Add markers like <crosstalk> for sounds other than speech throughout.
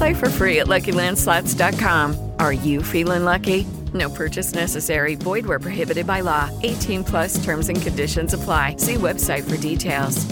Play for free at LuckyLandSlots.com. Are you feeling lucky? No purchase necessary. Void where prohibited by law. 18 plus terms and conditions apply. See website for details.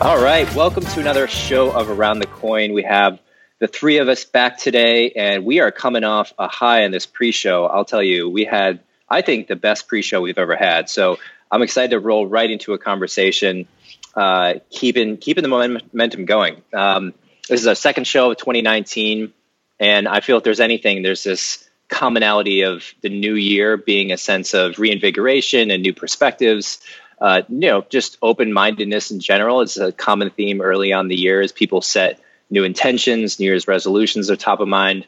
All right, welcome to another show of Around the Coin. We have the three of us back today, and we are coming off a high in this pre-show. I'll tell you, we had, I think, the best pre-show we've ever had. So I'm excited to roll right into a conversation, uh, keeping keeping the momentum going. Um, this is our second show of 2019, and I feel if there's anything, there's this commonality of the new year being a sense of reinvigoration and new perspectives. Uh, you know, just open mindedness in general is a common theme early on the year as people set new intentions, New Year's resolutions are top of mind.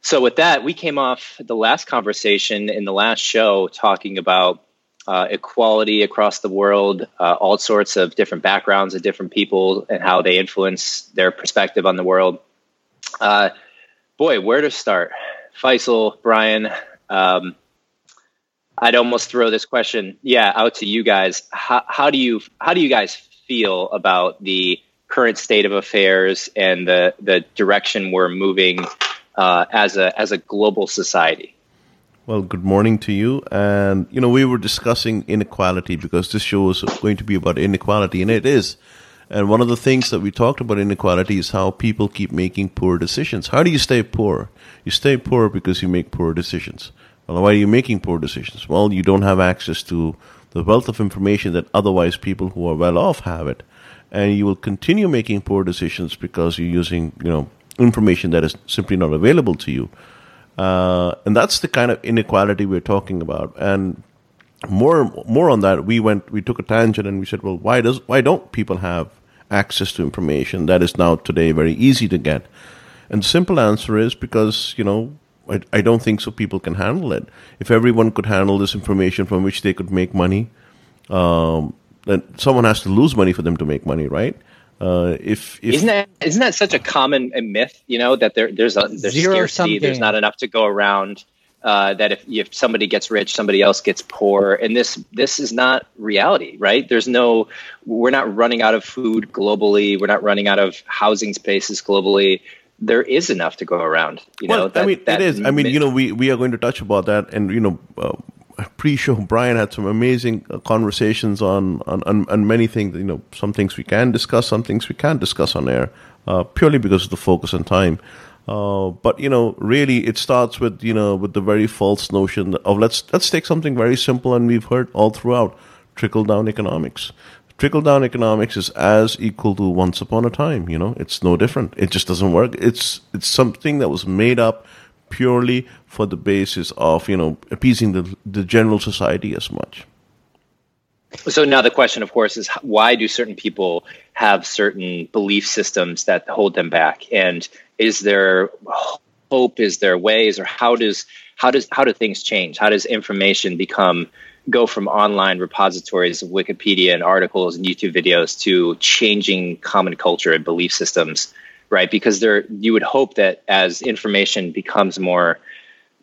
So, with that, we came off the last conversation in the last show talking about uh, equality across the world, uh, all sorts of different backgrounds of different people, and how they influence their perspective on the world. Uh, boy, where to start? Faisal, Brian, um, I'd almost throw this question, yeah, out to you guys. How, how do you how do you guys feel about the current state of affairs and the the direction we're moving uh, as a as a global society. Well, good morning to you. And you know, we were discussing inequality because this show is going to be about inequality, and it is. And one of the things that we talked about inequality is how people keep making poor decisions. How do you stay poor? You stay poor because you make poor decisions. Well, why are you making poor decisions? Well, you don't have access to the wealth of information that otherwise people who are well off have it and you will continue making poor decisions because you're using you know information that is simply not available to you. Uh, and that's the kind of inequality we're talking about. And more more on that we went we took a tangent and we said well why does why don't people have access to information that is now today very easy to get? And the simple answer is because you know I, I don't think so people can handle it. If everyone could handle this information from which they could make money um, that someone has to lose money for them to make money, right? Uh, if, if isn't that isn't that such a common myth? You know that there there's a there's scarcity, something. there's not enough to go around. Uh, that if if somebody gets rich, somebody else gets poor, and this this is not reality, right? There's no, we're not running out of food globally. We're not running out of housing spaces globally. There is enough to go around. You well, know, that, I mean, it is. I mean, you know, we we are going to touch about that, and you know, uh, pre-show, Brian had some amazing uh, conversations on, on, on, on, many things. You know, some things we can discuss, some things we can't discuss on air, uh, purely because of the focus and time. Uh, but you know, really, it starts with you know with the very false notion of let's let's take something very simple, and we've heard all throughout trickle down economics. Trickle down economics is as equal to once upon a time. You know, it's no different. It just doesn't work. It's it's something that was made up purely for the basis of you know appeasing the the general society as much. So now the question, of course, is why do certain people have certain belief systems that hold them back? And is there hope? Is there ways, or how does how does how do things change? How does information become go from online repositories of Wikipedia and articles and YouTube videos to changing common culture and belief systems right? Because there, you would hope that as information becomes more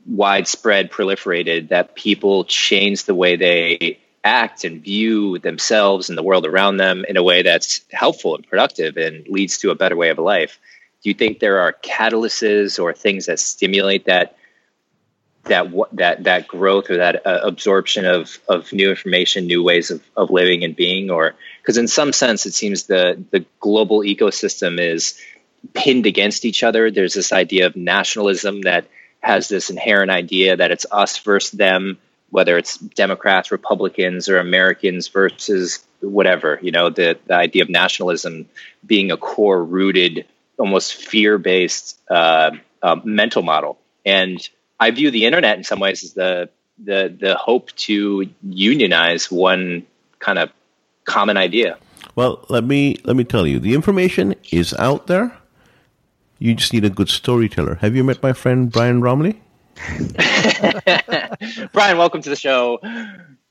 widespread, proliferated, that people change the way they act and view themselves and the world around them in a way that's helpful and productive and leads to a better way of life. Do you think there are catalysts or things that stimulate that that that that growth or that uh, absorption of of new information, new ways of, of living and being, or because in some sense it seems the the global ecosystem is pinned against each other. There's this idea of nationalism that has this inherent idea that it's us versus them, whether it's Democrats, Republicans, or Americans versus whatever. You know, the the idea of nationalism being a core rooted, almost fear based uh, uh, mental model and I view the internet in some ways as the the the hope to unionize one kind of common idea. Well, let me let me tell you, the information is out there. You just need a good storyteller. Have you met my friend Brian Roemmele? <laughs> Brian, welcome to the show.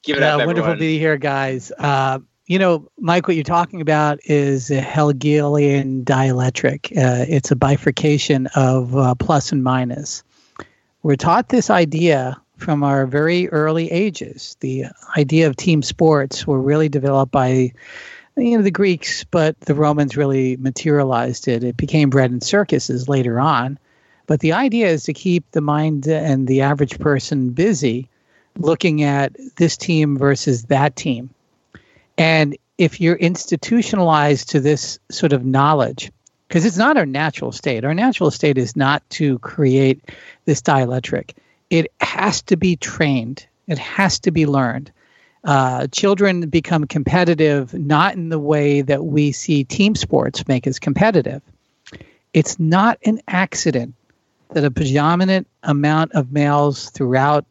Give it yeah, up, wonderful to be here, guys. Uh, you know, Mike, what you're talking about is a Hegelian dialectic. Uh, it's a bifurcation of uh, plus and minus we're taught this idea from our very early ages. The idea of team sports were really developed by you know the Greeks, but the Romans really materialized it. It became bread and circuses later on. But the idea is to keep the mind and the average person busy looking at this team versus that team. And if you're institutionalized to this sort of knowledge, because it's not our natural state. Our natural state is not to create this dialectic. It has to be trained. It has to be learned. Uh, children become competitive not in the way that we see team sports make us competitive. It's not an accident that a predominant amount of males throughout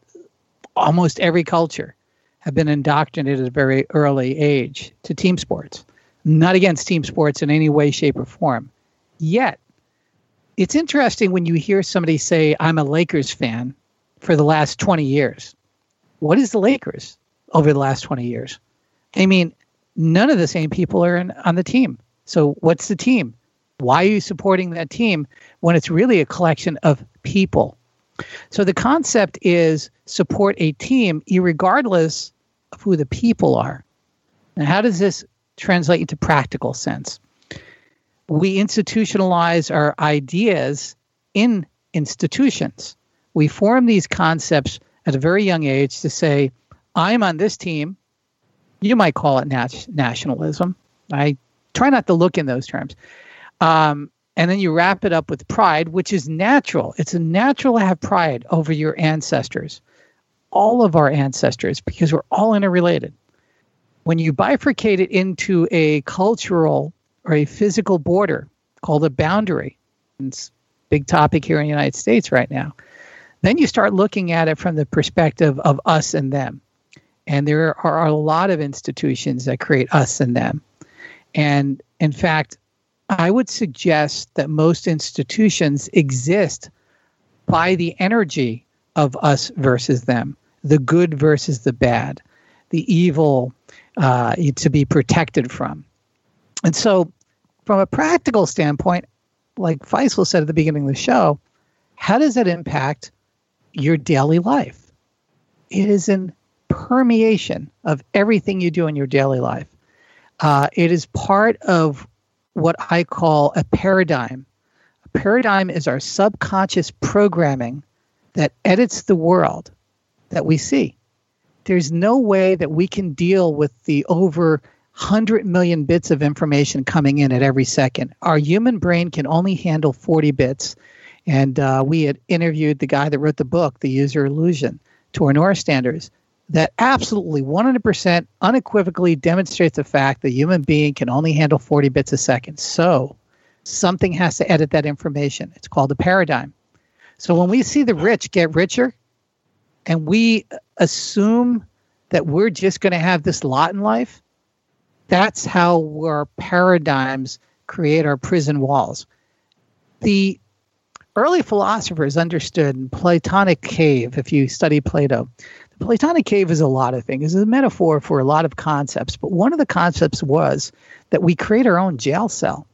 almost every culture have been indoctrinated at a very early age to team sports. Not against team sports in any way, shape, or form. Yet, it's interesting when you hear somebody say, I'm a Lakers fan for the last 20 years. What is the Lakers over the last 20 years? I mean, none of the same people are in, on the team. So, what's the team? Why are you supporting that team when it's really a collection of people? So, the concept is support a team regardless of who the people are. Now, how does this translate into practical sense? we institutionalize our ideas in institutions. We form these concepts at a very young age to say, I'm on this team. You might call it nat- nationalism. I try not to look in those terms. Um, and then you wrap it up with pride, which is natural. It's natural to have pride over your ancestors, all of our ancestors, because we're all interrelated. When you bifurcate it into a cultural or a physical border called a boundary. It's a big topic here in the United States right now. Then you start looking at it from the perspective of us and them. And there are a lot of institutions that create us and them. And in fact, I would suggest that most institutions exist by the energy of us versus them, the good versus the bad, the evil uh, to be protected from. And so from a practical standpoint, like Faisal said at the beginning of the show, how does that impact your daily life? It is in permeation of everything you do in your daily life. Uh, it is part of what I call a paradigm. A paradigm is our subconscious programming that edits the world that we see. There's no way that we can deal with the over 100 million bits of information coming in at every second. Our human brain can only handle 40 bits. And uh, we had interviewed the guy that wrote the book, The User Illusion, to our standards, that absolutely 100% unequivocally demonstrates the fact that human being can only handle 40 bits a second. So something has to edit that information. It's called a paradigm. So when we see the rich get richer and we assume that we're just going to have this lot in life, that's how our paradigms create our prison walls. The early philosophers understood in Platonic cave, if you study Plato, Platonic cave is a lot of things. It's a metaphor for a lot of concepts, but one of the concepts was that we create our own jail cell.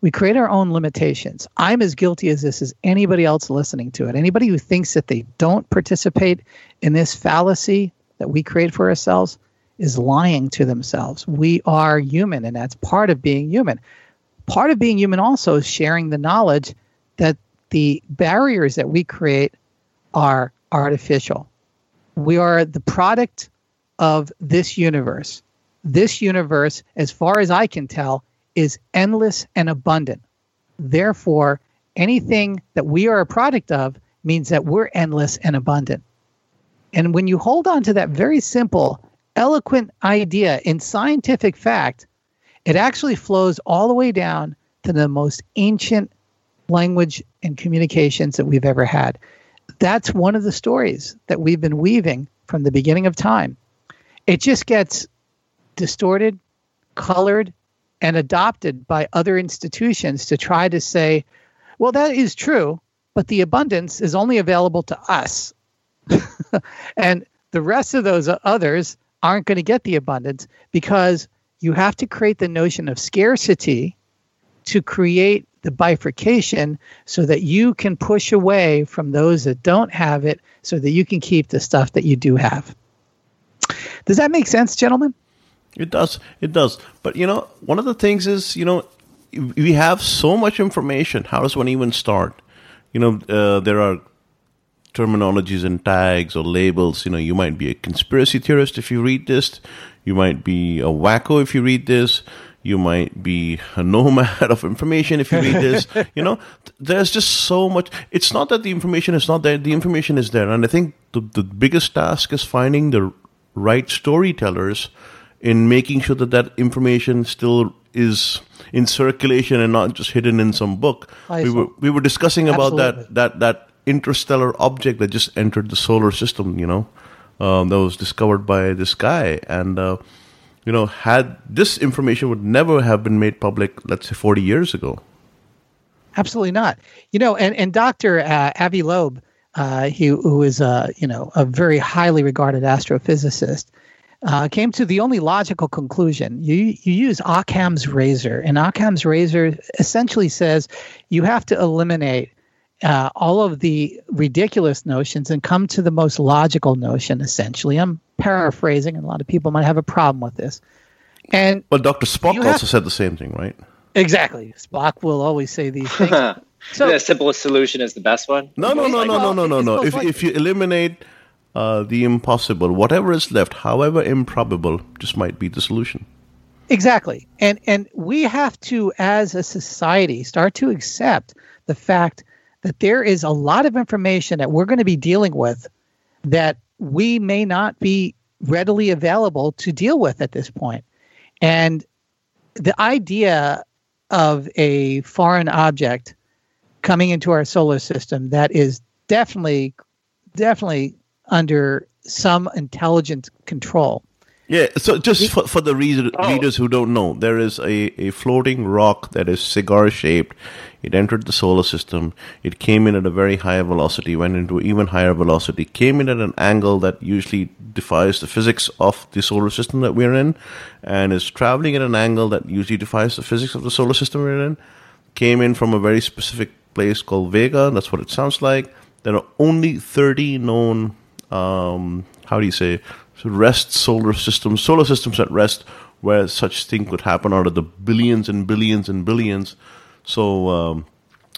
We create our own limitations. I'm as guilty as this as anybody else listening to it. Anybody who thinks that they don't participate in this fallacy that we create for ourselves, is lying to themselves. We are human, and that's part of being human. Part of being human also is sharing the knowledge that the barriers that we create are artificial. We are the product of this universe. This universe, as far as I can tell, is endless and abundant. Therefore, anything that we are a product of means that we're endless and abundant. And when you hold on to that very simple, eloquent idea in scientific fact, it actually flows all the way down to the most ancient language and communications that we've ever had. That's one of the stories that we've been weaving from the beginning of time. It just gets distorted, colored, and adopted by other institutions to try to say, well, that is true, but the abundance is only available to us. <laughs> and the rest of those others aren't going to get the abundance because you have to create the notion of scarcity to create the bifurcation so that you can push away from those that don't have it so that you can keep the stuff that you do have. Does that make sense, gentlemen? It does. It does. But you know, one of the things is, you know, we have so much information. How does one even start? You know, uh, there are terminologies and tags or labels. You know, you might be a conspiracy theorist if you read this. You might be a wacko if you read this. You might be a nomad <laughs> of information if you read this. <laughs> you know, there's just so much. It's not that the information is not there. The information is there. And I think the, the biggest task is finding the right storytellers in making sure that that information still is in circulation and not just hidden in some book. I we were we were discussing about Absolutely. that that that interstellar object that just entered the solar system. You know, um, that was discovered by this guy, and uh, you know, had this information would never have been made public, let's say, forty years ago. Absolutely not. You know, and and Dr. Uh, Avi Loeb, uh, he, who is a you know a very highly regarded astrophysicist, uh, came to the only logical conclusion. You you use Occam's razor, and Occam's razor essentially says you have to eliminate uh, all of the ridiculous notions and come to the most logical notion. Essentially, I'm paraphrasing, and a lot of people might have a problem with this. And Well, Doctor Spock You have- also said the same thing, right? exactly, Spock will always say these things. <laughs> So- the simplest solution is the best one. No, no, It's no, like, no, no, no, no, no. If if you eliminate uh, the impossible, whatever is left, however improbable, just might be the solution. Exactly. And and we have to as a society start to accept the fact that there is a lot of information that we're going to be dealing with that we may not be readily available to deal with at this point. And the idea of a foreign object coming into our solar system that is definitely definitely under some intelligent control Yeah, so just for, for the reader, Oh. readers who don't know, there is a, a floating rock that is cigar shaped. It entered the solar system. It came in at a very high velocity, went into even higher velocity, came in at an angle that usually defies the physics of the solar system that we're in, and is traveling at an angle that usually defies the physics of the solar system we're in. Came in from a very specific place called Vega. That's what it sounds like. There are only 30 known, um, how do you say, rest solar systems, solar systems at rest where such thing could happen out of the billions and billions and billions. So um,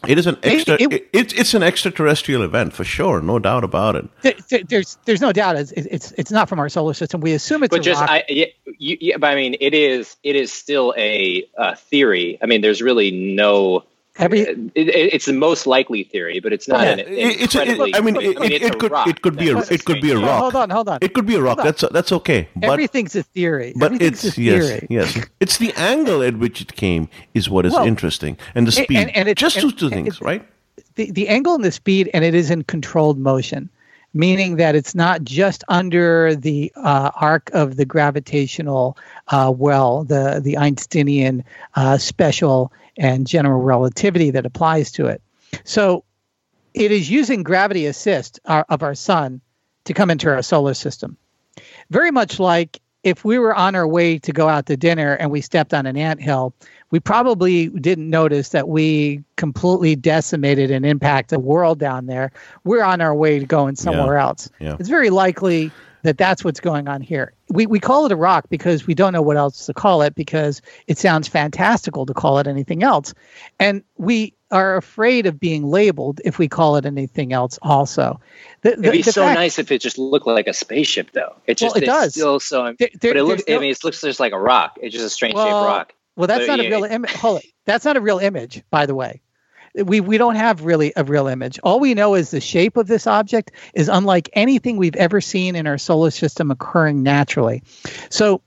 it is an extra. it- It, it, it's an extraterrestrial event for sure, no doubt about it. There, there- there's there's no doubt it's, it's it's not from our solar system. We assume it's but a just rock. I, yeah, you, yeah, but I mean, it is it is still a, uh theory. I mean, there's really no. Every- it, it- it's the most likely theory, but it's not Yeah, an It- it's a- it- I mean, it, it, it's it could it could be a that's it could be a rock. Hold on, hold on. It could be a rock. That's that's okay. But Everything's a theory. but it's a yes theory. yes it's the angle at which it came is what is Well, interesting and the speed. and- and it- Just and- two things, it- right? the, the angle and the speed, and it is in controlled motion, meaning that it's not just under the uh, arc of the gravitational uh, well, the the Einsteinian uh, special and general relativity that applies to it. So it is using gravity assist our, of our sun to come into our solar system. Very much like if we were on our way to go out to dinner and we stepped on an anthill, we probably didn't notice that we completely decimated and impacted the world down there. We're on our way to going somewhere else. yeah. It's very likely that that's what's going on here. We we call it a rock because we don't know what else to call it because it sounds fantastical to call it anything else, and we are afraid of being labeled if we call it anything else. Also, the, the, it'd be so fact, nice if it just looked like a spaceship, though. It just well, it does. Still so, there, there, but it looks. No, I mean, it looks just like a rock. It's just a strange well, shaped rock. Well, that's not a real image. Hold it. That's not a real image, by the way. We we don't have really a real image. All we know is the shape of this object is unlike anything we've ever seen in our solar system occurring naturally. So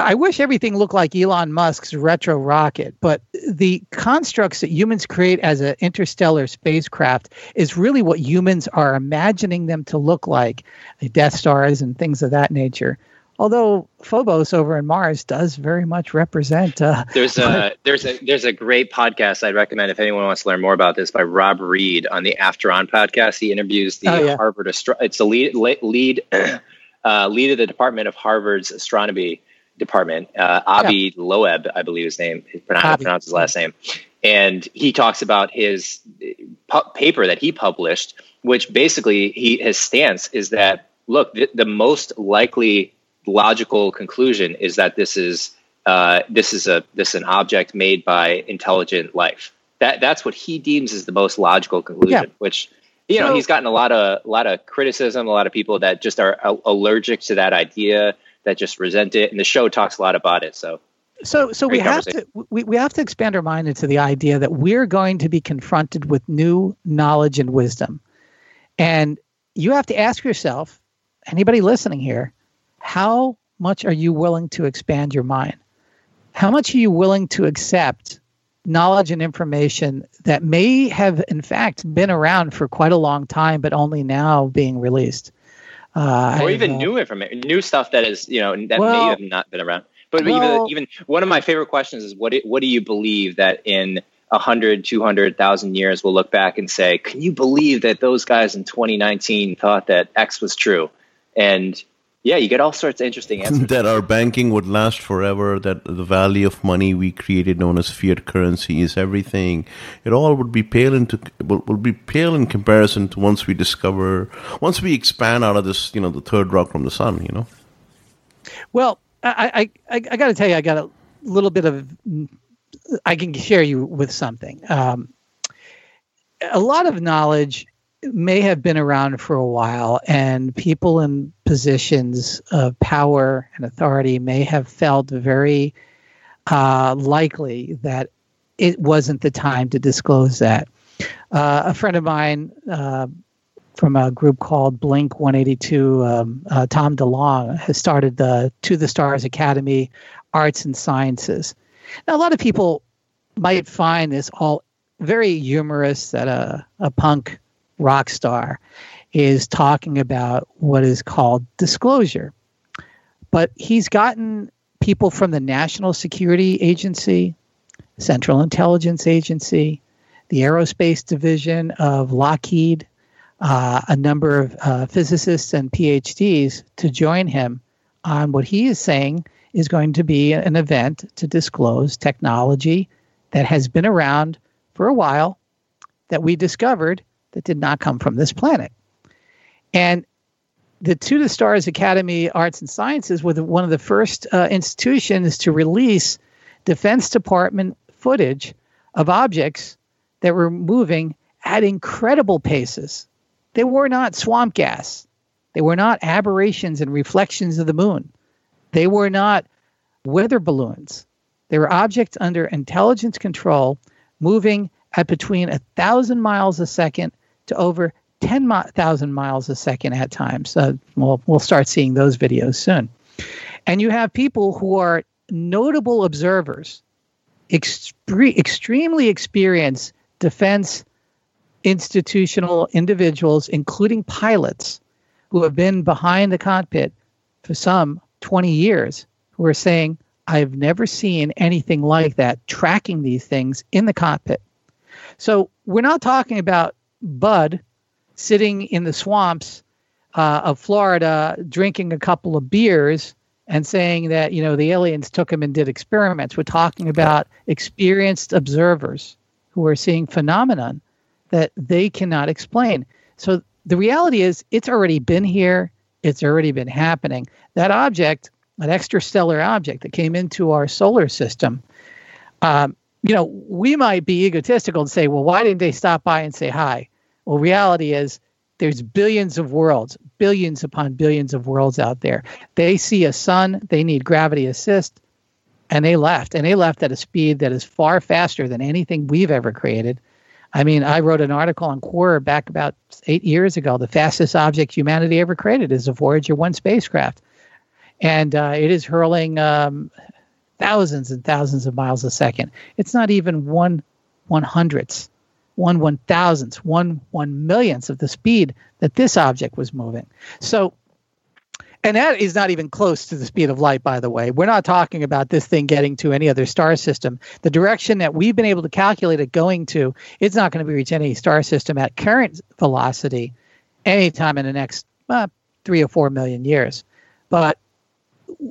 I wish everything looked like Elon Musk's retro rocket, but the constructs that humans create as an interstellar spacecraft is really what humans are imagining them to look like, Death Stars and things of that nature although Phobos over in Mars does very much represent. Uh, there's a <laughs> there's a there's a great podcast I'd recommend if anyone wants to learn more about this by Rob Reid on the After On podcast. He interviews the oh, yeah. Harvard astro- it's the lead lead <clears throat> uh, lead of the Department of Harvard's astronomy department, uh, Avi yeah. Loeb, I believe his name. Pronounce, pronounce his last name. And he talks about his pu- paper that he published, which basically he his stance is that look, the, the most likely logical conclusion is that this is uh, this is a this is an object made by intelligent life. That that's what he deems is the most logical conclusion. Yeah. Which you know so, he's gotten a lot of a lot of criticism, a lot of people that just are allergic to that idea, that just resent it, and the show talks a lot about it. So. So, so we have to we, we have to expand our mind into the idea that we're going to be confronted with new knowledge and wisdom, and you have to ask yourself, anybody listening here, how much are you willing to expand your mind? How much are you willing to accept knowledge and information that may have, in fact, been around for quite a long time, but only now being released? Uh, or even new information, new stuff that is, you know, that well, may have not been around. But well, even, even one of my favorite questions is what, what do you believe that in 100, 200,000 years we'll look back and say, can you believe that those guys in 2019 thought that X was true? And yeah, you get all sorts of interesting answers. <laughs> that our banking would last forever, that the value of money we created, known as fiat currency, is everything. It all would be pale into will, will be pale in comparison to once we discover, once we expand out of this, you know, the third rock from the sun. You know. Well, I I I, I got to tell you, I got a little bit of. I can share you with something. Um, a lot of knowledge may have been around for a while, and people in positions of power and authority may have felt very uh, likely that it wasn't the time to disclose that. Uh, a friend of mine uh, from a group called Blink 182, um, uh, Tom DeLonge, has started the To the Stars Academy Arts and Sciences. Now, a lot of people might find this all very humorous that a, a punk rock star is talking about what is called disclosure. But he's gotten people from the National Security Agency, Central Intelligence Agency, the Aerospace Division of Lockheed, uh, a number of uh, physicists and PhDs to join him on what he is saying is going to be an event to disclose technology that has been around for a while that we discovered that did not come from this planet. And the To Stars Academy Arts and Sciences were the, one of the first uh, institutions to release Defense Department footage of objects that were moving at incredible paces. They were not swamp gas. They were not aberrations and reflections of the moon. They were not weather balloons. They were objects under intelligence control moving at between a thousand miles a second to over 10,000 miles a second at times. Uh, we'll, we'll start seeing those videos soon. And you have people who are notable observers, extre- extremely experienced defense institutional individuals, including pilots who have been behind the cockpit for some 20 years, who are saying, I've never seen anything like that, tracking these things in the cockpit. So we're not talking about Bud sitting in the swamps uh, of Florida drinking a couple of beers and saying that you know the aliens took him and did experiments. We're talking about experienced observers who are seeing phenomenon that they cannot explain. So the reality is it's already been here. It's already been happening. That object, an extrastellar object that came into our solar system, um, you know, we might be egotistical and say, well, why didn't they stop by and say hi? Well, reality is there's billions of worlds, billions upon billions of worlds out there. They see a sun, they need gravity assist, and they left. And they left at a speed that is far faster than anything we've ever created. I mean, I wrote an article on Quora back about eight years ago. The fastest object humanity ever created is a Voyager 1 spacecraft. And uh, it is hurling um, thousands and thousands of miles a second. It's not even one one hundredths, one one thousandths, one one millionths of the speed that this object was moving. So, and that is not even close to the speed of light, by the way. We're not talking about this thing getting to any other star system. The direction that we've been able to calculate it going to, it's not going to reach any star system at current velocity anytime in the next uh, three or four million years. But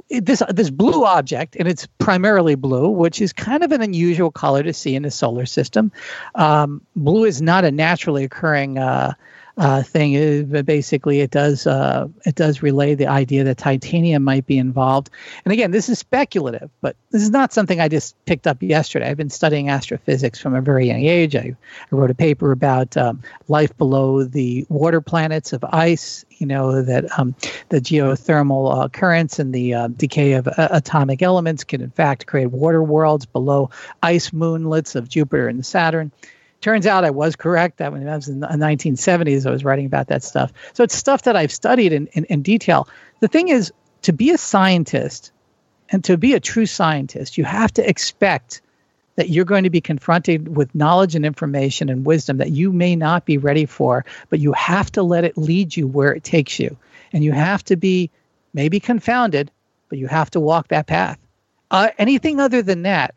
this this blue object, and it's primarily blue, which is kind of an unusual color to see in the solar system. Um, blue is not a naturally occurring uh, uh, thing. It, basically, it does uh, it does relay the idea that titanium might be involved. And again, this is speculative, but this is not something I just picked up yesterday. I've been studying astrophysics from a very young age. I, I wrote a paper about um, life below the water planets of ice. You know that um, the geothermal uh, currents and the uh, decay of uh, atomic elements can in fact create water worlds below ice moonlets of Jupiter and Saturn turns out I was correct. That when I was in the 1970s, I was writing about that stuff. So it's stuff that I've studied in, in, in detail. The thing is, to be a scientist and to be a true scientist, you have to expect that you're going to be confronted with knowledge and information and wisdom that you may not be ready for, but you have to let it lead you where it takes you. And you have to be maybe confounded, but you have to walk that path. Uh, anything other than that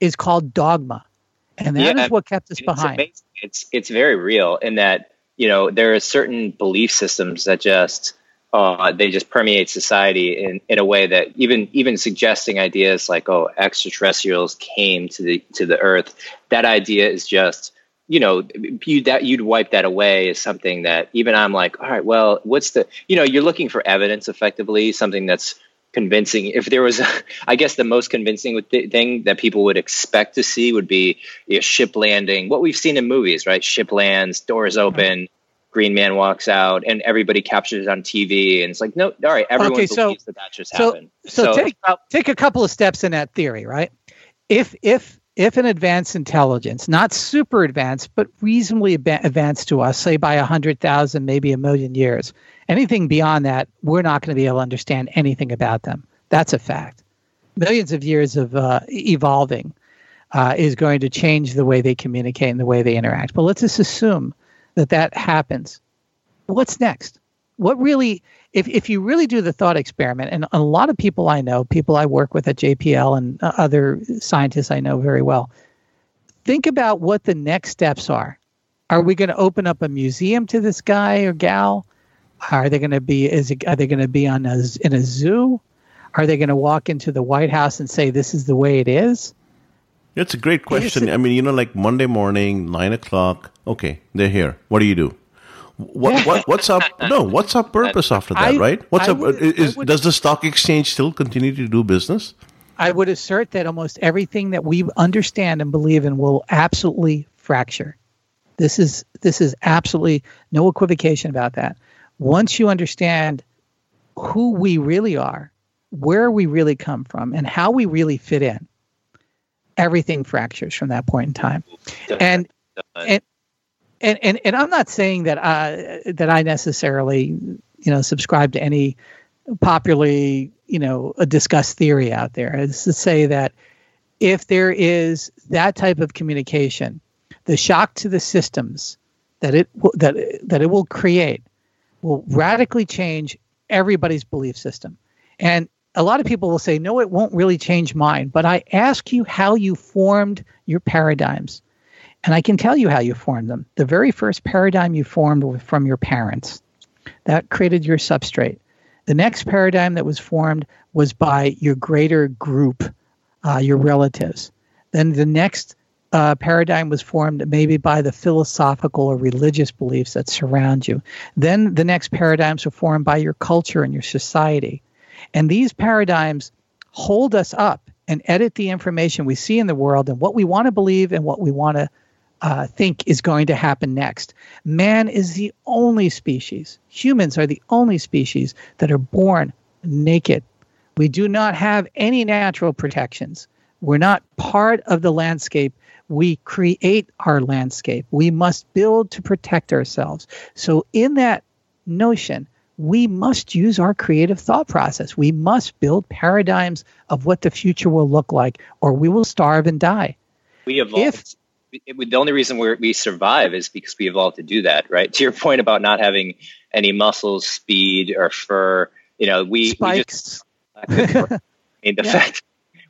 is called dogma and that yeah, is what kept us it's behind. Amazing. It's it's very real in that you know there are certain belief systems that just uh, they just permeate society in, in a way that even even suggesting ideas like oh extraterrestrials came to the to the earth that idea is just you know you that you'd wipe that away as something that even I'm like all right well what's the you know you're looking for evidence effectively something that's convincing. If there was, a, <laughs> I guess, the most convincing thing that people would expect to see would be a ship landing. What we've seen in movies, right? Ship lands, doors mm-hmm. open, Green Man walks out, and everybody captures it on TV. And it's like, no, all right, everyone okay, believes that that just so, happened. So, so take take a couple of steps in that theory, right? If if if an advanced intelligence, not super advanced, but reasonably advanced to us, say by a hundred thousand, maybe a million years, Anything beyond that, we're not going to be able to understand anything about them. That's a fact. Millions of years of uh, evolving uh, is going to change the way they communicate and the way they interact. But let's just assume that that happens. What's next? What really, if, if you really do the thought experiment, and a lot of people I know, people I work with at JPL and uh, other scientists I know very well, think about what the next steps are. Are we going to open up a museum to this guy or gal? Are they going to be? Is it, are they going to be on a, in a zoo? Are they going to walk into the White House and say this is the way it is? It's a great question. I mean, you know, like Monday morning, nine o'clock. Okay, they're here. What do you do? What, <laughs> what what's up? No, what's our purpose after that? I, right? What's I up? Would, is, would, does the stock exchange still continue to do business? I would assert that almost everything that we understand and believe in will absolutely fracture. This is this is absolutely no equivocation about that once you understand who we really are, where we really come from, and how we really fit in, everything fractures from that point in time. And and and and, and I'm not saying that I that I necessarily you know subscribe to any popularly you know a discussed theory out there. It's to say that if there is that type of communication, the shock to the systems that it that that it will create will radically change everybody's belief system. And a lot of people will say, no, it won't really change mine. But I ask you how you formed your paradigms. And I can tell you how you formed them. The very first paradigm you formed was from your parents. That created your substrate. The next paradigm that was formed was by your greater group, uh, your relatives. Then the next uh, paradigm was formed maybe by the philosophical or religious beliefs that surround you. Then the next paradigms are formed by your culture and your society. And these paradigms hold us up and edit the information we see in the world and what we want to believe and what we want to uh, think is going to happen next. Man is the only species, humans are the only species that are born naked. We do not have any natural protections. We're not part of the landscape. We create our landscape. We must build to protect ourselves. So, in that notion, we must use our creative thought process. We must build paradigms of what the future will look like, or we will starve and die. We evolved. If, the only reason we we survive is because we evolved to do that, right? To your point about not having any muscles, speed, or fur, you know, we spikes. We just, <laughs> I mean, the yeah. fact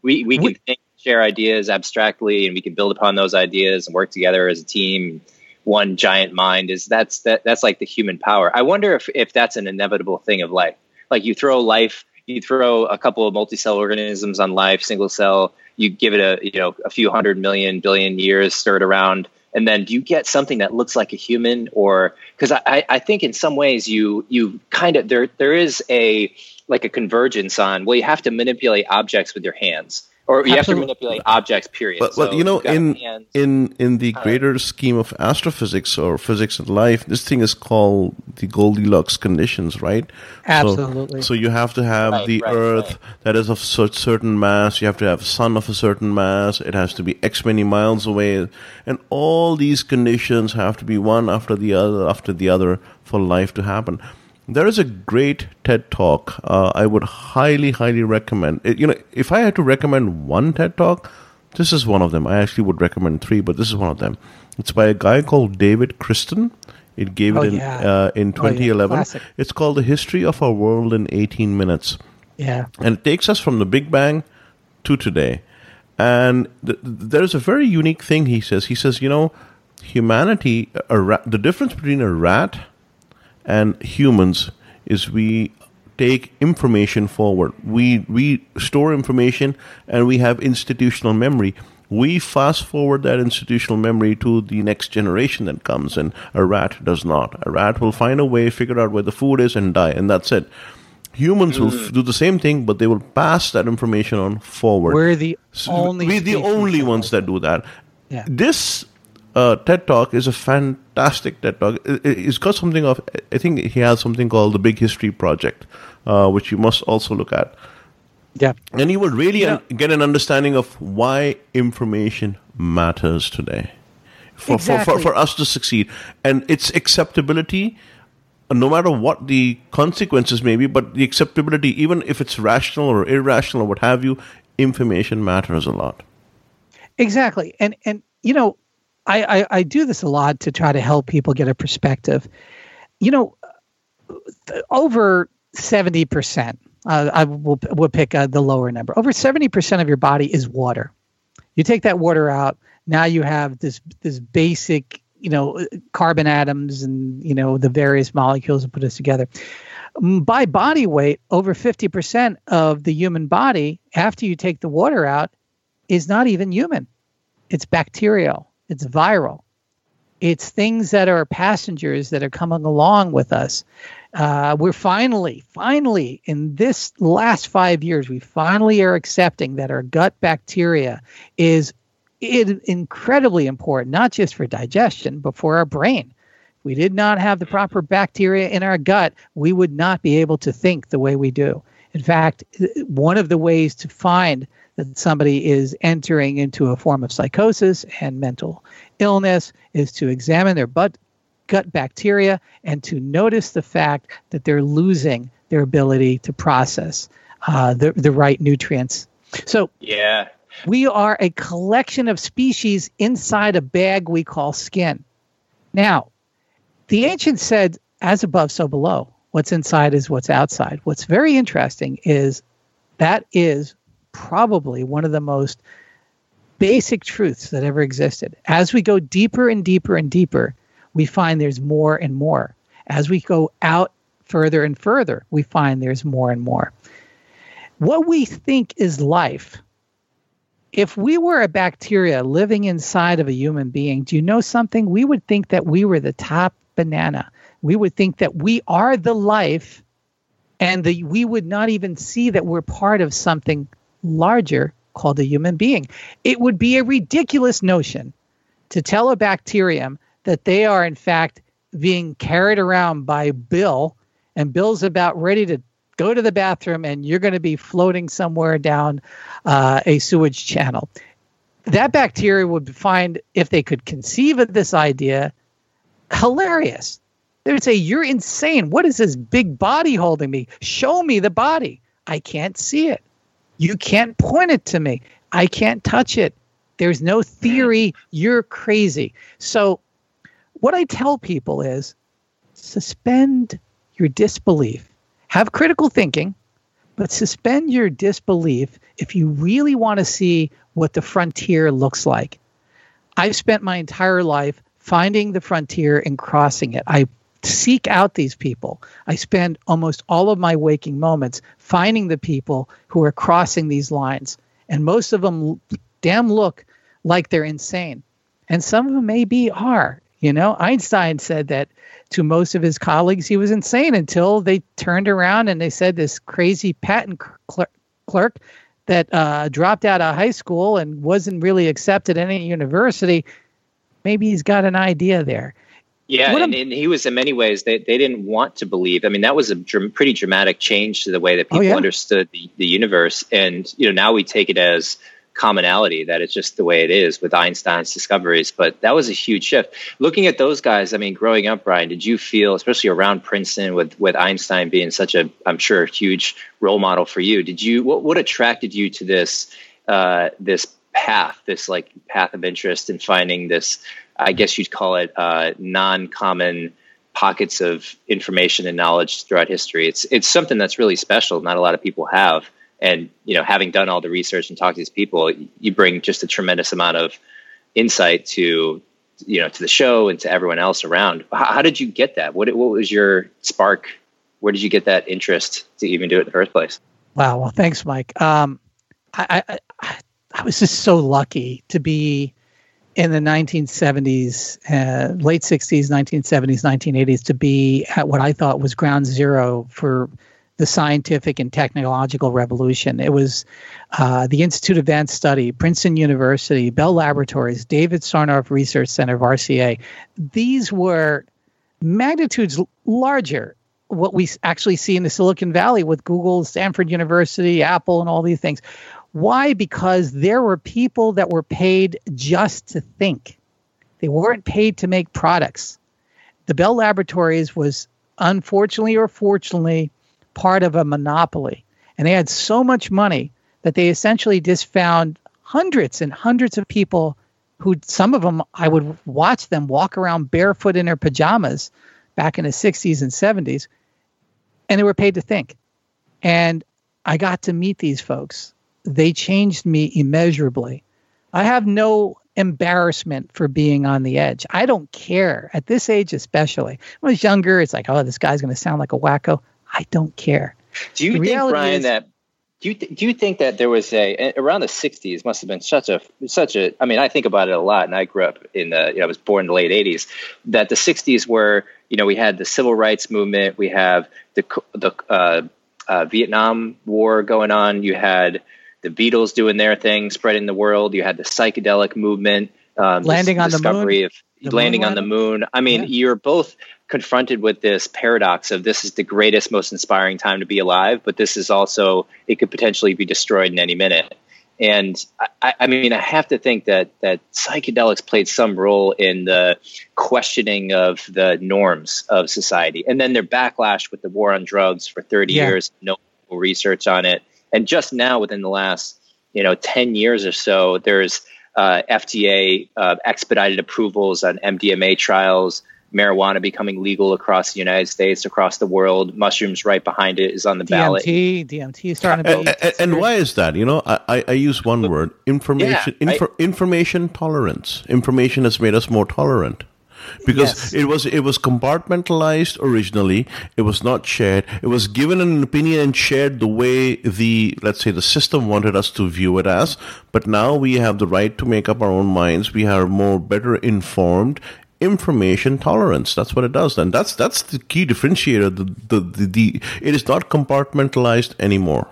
we we can think, share ideas abstractly, and we can build upon those ideas and work together as a team one giant mind is that's that that's like the human power. I wonder if if that's an inevitable thing of life. Like you throw life, you throw a couple of multicellular organisms on life, single cell, you give it a you know a few hundred million billion years, stir it around, and then do you get something that looks like a human or because I, I think in some ways you you kind of there there is a like a convergence on well you have to manipulate objects with your hands or you Absolutely. have to manipulate objects. Period. But, but so you know, in in in the greater scheme of astrophysics or physics of life, this thing is called the Goldilocks conditions, right? Absolutely. So, so you have to have right, the right, Earth right. that is of such certain mass. You have to have sun of a certain mass. It has to be X many miles away, and all these conditions have to be one after the other after the other for life to happen. There is a great TED talk uh, I would highly, highly recommend. It, you know, if I had to recommend one TED talk, this is one of them. I actually would recommend three, but this is one of them. It's by a guy called David Christian. It gave oh, it in yeah. uh, in 2011. Oh, yeah. It's called The History of Our World in 18 Minutes. Yeah. And it takes us from the Big Bang to today. And th- there's a very unique thing he says. He says, you know, humanity, ra- the difference between a rat and humans is we take information forward. We we store information and we have institutional memory. We fast forward that institutional memory to the next generation that comes, and a rat does not. A rat will find a way, figure out where the food is, and die, and that's it. Humans will f- do the same thing, but they will pass that information on forward. We're the so only we're the only ones that do that. Yeah. This uh, TED Talk is a fantastic TED Talk. It, has got something of, I think he has something called the Big History Project, uh, which you must also look at. Yeah. And you would really yeah. un- get an understanding of why information matters today for, exactly. for, for, for us to succeed. And its acceptability, no matter what the consequences may be, but the acceptability, even if it's rational or irrational or what have you, information matters a lot. Exactly. And, and you know, I, I, I do this a lot to try to help people get a perspective. You know, over 70%, uh, I will will pick uh, the lower number. Over 70% of your body is water. You take that water out, now you have this this basic, you know, carbon atoms and, you know, the various molecules that put us together. By body weight, over 50% of the human body, after you take the water out, is not even human. It's bacterial it's viral. It's things that are passengers that are coming along with us. Uh, we're finally, finally, in this last five years, we finally are accepting that our gut bacteria is it, incredibly important, not just for digestion, but for our brain. If we did not have the proper bacteria in our gut, we would not be able to think the way we do. In fact, one of the ways to find that somebody is entering into a form of psychosis and mental illness is to examine their butt, gut bacteria and to notice the fact that they're losing their ability to process uh, the, the right nutrients. So, yeah, we are a collection of species inside a bag we call skin. Now, the ancients said, as above, so below. What's inside is what's outside. What's very interesting is that is probably one of the most basic truths that ever existed. As we go deeper and deeper and deeper, we find there's more and more. As we go out further and further, we find there's more and more. What we think is life if we were a bacteria living inside of a human being, do you know something? We would think that we were the top banana. We would think that we are the life, and the, we would not even see that we're part of something larger called a human being. It would be a ridiculous notion to tell a bacterium that they are, in fact, being carried around by Bill, and Bill's about ready to go to the bathroom, and you're going to be floating somewhere down uh, a sewage channel. That bacteria would find, if they could conceive of this idea, hilarious. They would say, You're insane. What is this big body holding me? Show me the body. I can't see it. You can't point it to me. I can't touch it. There's no theory. You're crazy. So, what I tell people is suspend your disbelief. Have critical thinking, but suspend your disbelief if you really want to see what the frontier looks like. I've spent my entire life finding the frontier and crossing it. I seek out these people. I spend almost all of my waking moments finding the people who are crossing these lines. And most of them damn look like they're insane. And some of them maybe are. You know, Einstein said that to most of his colleagues he was insane until they turned around and they said this crazy patent clerk, clerk that uh, dropped out of high school and wasn't really accepted at any university. Maybe he's got an idea there. Yeah, and, and, he was in many ways they, they didn't want to believe. I mean, that was a dr- pretty dramatic change to the way that oh, people oh, yeah. understood the, the universe. And you know, now we take it as commonality that it's just the way it is with Einstein's discoveries. But that was a huge shift. Looking at those guys, I mean, growing up, Brian, did you feel, especially around Princeton, with with Einstein being such a, I'm sure, huge role model for you? Did you what what attracted you to this uh, this path, this like path of interest in finding this I guess you'd call it uh, non-common pockets of information and knowledge throughout history. It's it's something that's really special. Not a lot of people have. And you know, having done all the research and talked to these people, you bring just a tremendous amount of insight to you know to the show and to everyone else around. How, how did you get that? What what was your spark? Where did you get that interest to even do it in the first place? Wow. Well, thanks, Mike. Um, I, I I was just so lucky to be in the 1970s, uh, late 60s, 1970s, 1980s to be at what I thought was ground zero for the scientific and technological revolution. It was uh, the Institute of Advanced Study, Princeton University, Bell Laboratories, David Sarnoff Research Center of RCA. These were magnitudes larger what we actually see in the Silicon Valley with Google, Stanford University, Apple, and all these things. Why? Because there were people that were paid just to think. They weren't paid to make products. The Bell Laboratories was unfortunately or fortunately part of a monopoly. And they had so much money that they essentially just found hundreds and hundreds of people who some of them I would watch them walk around barefoot in their pajamas back in the 60s and 70s and they were paid to think. And I got to meet these folks they changed me immeasurably. I have no embarrassment for being on the edge. I don't care at this age, especially. When I was younger, it's like, oh, this guy's going to sound like a wacko. I don't care. Do you the think, Brian, is, that do you th- do you think that there was a around the '60s must have been such a such a? I mean, I think about it a lot, and I grew up in the. You know, I was born in the late '80s. That the '60s were, you know, we had the civil rights movement, we have the the uh, uh, Vietnam War going on, you had the Beatles doing their thing, spreading the world. You had the psychedelic movement, um, landing on the moon. Of the landing moon on the moon. I mean, yeah. you're both confronted with this paradox of this is the greatest, most inspiring time to be alive, but this is also it could potentially be destroyed in any minute. And I, I mean, I have to think that that psychedelics played some role in the questioning of the norms of society, and then their backlash with the war on drugs for 30 yeah. years, no research on it and just now, within the last you know 10 years or so, there's uh, FDA uh, expedited approvals on MDMA trials, marijuana becoming legal across the United States, across the world. Mushrooms right behind it is on the ballot. DMT, DMT is starting to be. And, and, why is that? You know, I, I use one word: information. Yeah, infor, I, information tolerance. Information has made us more tolerant. Because Yes. it was it was compartmentalized originally. It was not shared. It was given an opinion and shared the way the let's say the system wanted us to view it as. But now we have the right to make up our own minds. We are more better informed. Information tolerance. That's what it does. And that's that's the key differentiator. The the, the, the it is not compartmentalized anymore.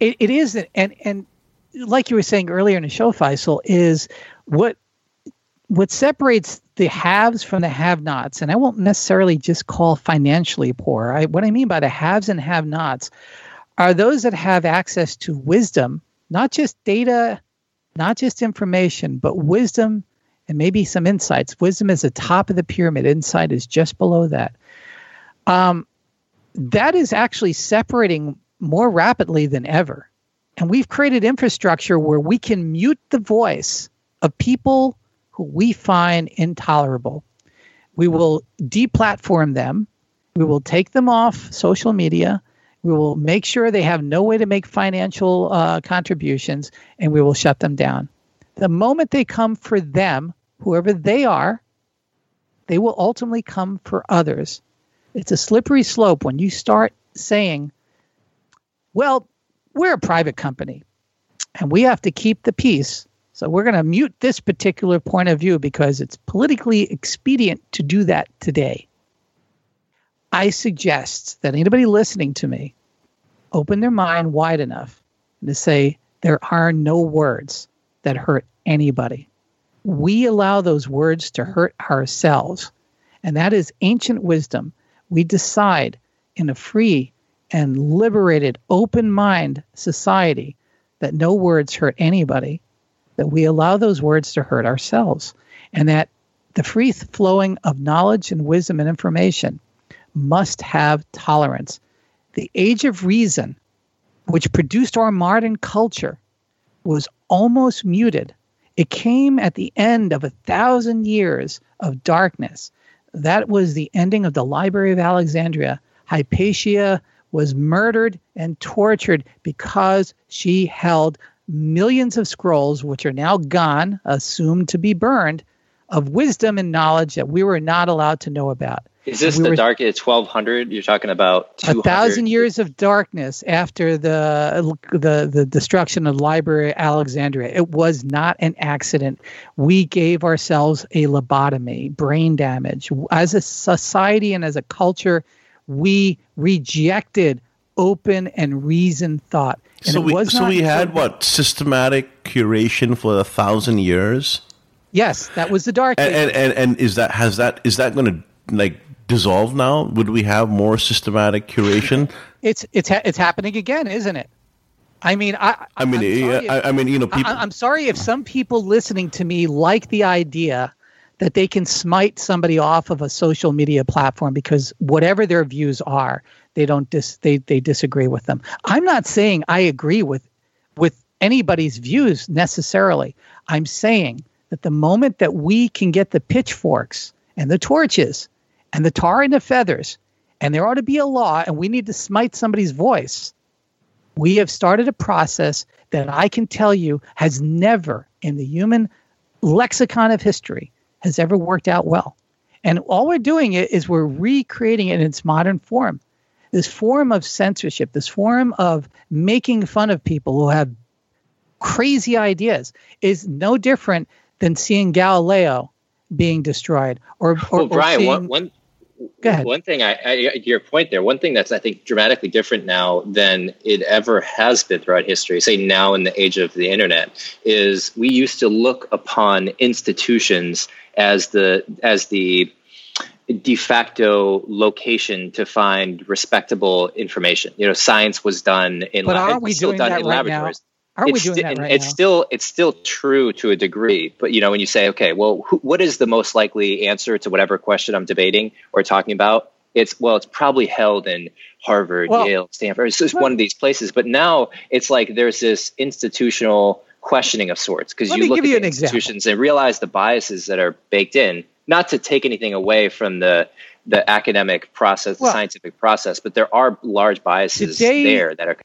It, it is, and and like you were saying earlier in the show, Faisal, is what what separates the haves from the have-nots, and I won't necessarily just call financially poor. I, what I mean by the haves and have-nots are those that have access to wisdom, not just data, not just information, but wisdom and maybe some insights. Wisdom is the top of the pyramid. Insight is just below that. Um, that is actually separating more rapidly than ever. And we've created infrastructure where we can mute the voice of people who we find intolerable. We will deplatform them. We will take them off social media. We will make sure they have no way to make financial uh, contributions, and we will shut them down. The moment they come for them, whoever they are, they will ultimately come for others. It's a slippery slope when you start saying, well, we're a private company and we have to keep the peace. So we're going to mute this particular point of view because it's politically expedient to do that today. I suggest that anybody listening to me open their mind wide enough to say there are no words that hurt anybody. We allow those words to hurt ourselves. And that is ancient wisdom. We decide in a free and liberated, open mind society that no words hurt anybody, that we allow those words to hurt ourselves, and that the free flowing of knowledge and wisdom and information must have tolerance. The age of reason, which produced our modern culture, was almost muted. It came at the end of a thousand years of darkness. That was the ending of the Library of Alexandria. Hypatia was murdered and tortured because she held millions of scrolls, which are now gone, assumed to be burned, of wisdom and knowledge that we were not allowed to know about. Is this We the were- dark? It's twelve hundred. You're talking about a thousand years of darkness after the the the destruction of library of alexandria it was not an accident we gave ourselves a lobotomy brain damage as a society and as a culture we rejected open and reasoned thought and so it we so we had what systematic curation for a thousand years. yes that was the dark And, and and and is that has that is that going to like dissolve now? Would we have more systematic curation? <laughs> it's it's ha- it's happening again isn't it i mean i I mean, yeah, if- I, I mean, you know, people. I, I'm sorry if some people listening to me like the idea that they can smite somebody off of a social media platform because whatever their views are, they don't dis, they they disagree with them. I'm not saying I agree with with anybody's views necessarily. I'm saying that the moment that we can get the pitchforks and the torches and the tar and the feathers, and there ought to be a law, and we need to smite somebody's voice we have started a process that I can tell you has never in the human lexicon of history has ever worked out well. And all we're doing it is we're recreating it in its modern form. This form of censorship, this form of making fun of people who have crazy ideas is no different than seeing Galileo being destroyed or, or, Well, or Brian, seeing, one, one, one thing, I, I, your point there, one thing that's, I think, dramatically different now than it ever has been throughout history, say now in the age of the internet, is we used to look upon institutions as the, as the, de facto location to find respectable information. You know, science was done in But lab- aren't we still doing done that in right now? laboratories Are we it's doing sti- right it's now? still it's still true to a degree but you know when you say okay well who, what is the most likely answer to whatever question i'm debating or talking about it's well it's probably held in harvard Well- yale stanford it's just one of these places but now it's like there's this institutional questioning of sorts because you look at you the an example. institutions and realize the biases that are baked in not to take anything away from the the academic process the Well- scientific process but there are large biases Today- there that are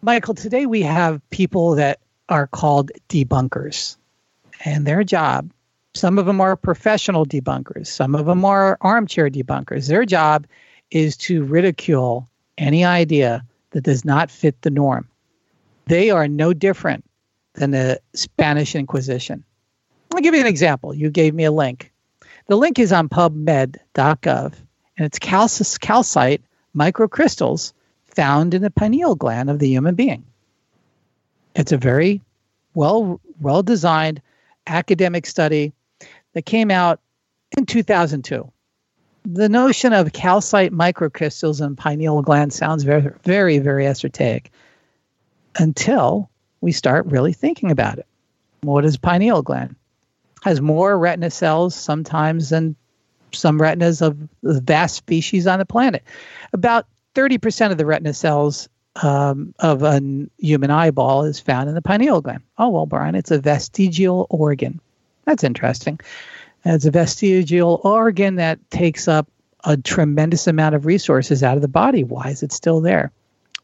Michael, today we have people that are called debunkers, and their job Some of them are professional debunkers. Some of them are armchair debunkers. Their job is to ridicule any idea that does not fit the norm. They are no different than the Spanish Inquisition. I'll give you an example. You gave me a link. The link is on pubmed.gov, and it's calcite microcrystals found in the pineal gland of the human being. It's a very well well designed academic study that came out in 2002. The notion of calcite microcrystals in pineal gland sounds very, very, very esoteric until we start really thinking about it. What is pineal gland? Has more retina cells sometimes than some retinas of the vast species on the planet. About 30% of the retina cells um, of a human eyeball is found in the pineal gland. Oh, well, Brian, it's a vestigial organ. That's interesting. It's a vestigial organ that takes up a tremendous amount of resources out of the body. Why is it still there?